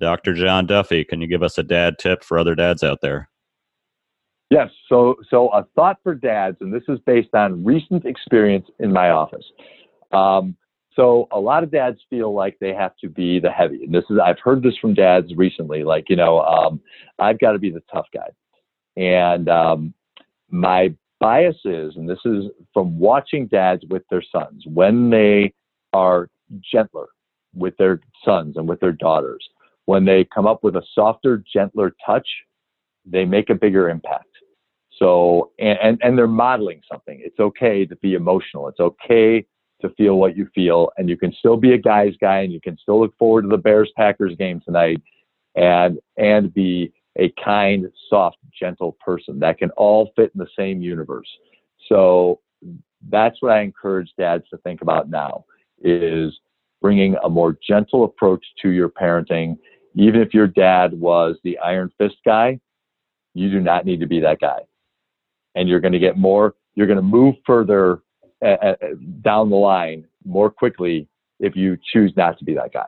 Dr. John Duffy, can you give us a dad tip for other dads out there? Yes. So, so a thought for dads, and this is based on recent experience in my office. Um, so a lot of dads feel like they have to be the heavy, and this is I've heard this from dads recently. Like you know, um, I've got to be the tough guy, and um, my bias is, and this is from watching dads with their sons when they are gentler with their sons and with their daughters, when they come up with a softer, gentler touch, they make a bigger impact. So, and, and, they're modeling something. It's okay to be emotional. It's okay to feel what you feel, and you can still be a guy's guy, and you can still look forward to the Bears Packers game tonight, and and be a kind, soft, gentle person that can all fit in the same universe. So that's what I encourage dads to think about now is bringing a more gentle approach to your parenting. Even if your dad was the iron fist guy, you do not need to be that guy. And you're going to get more, you're going to move further uh, uh, down the line more quickly if you choose not to be that guy.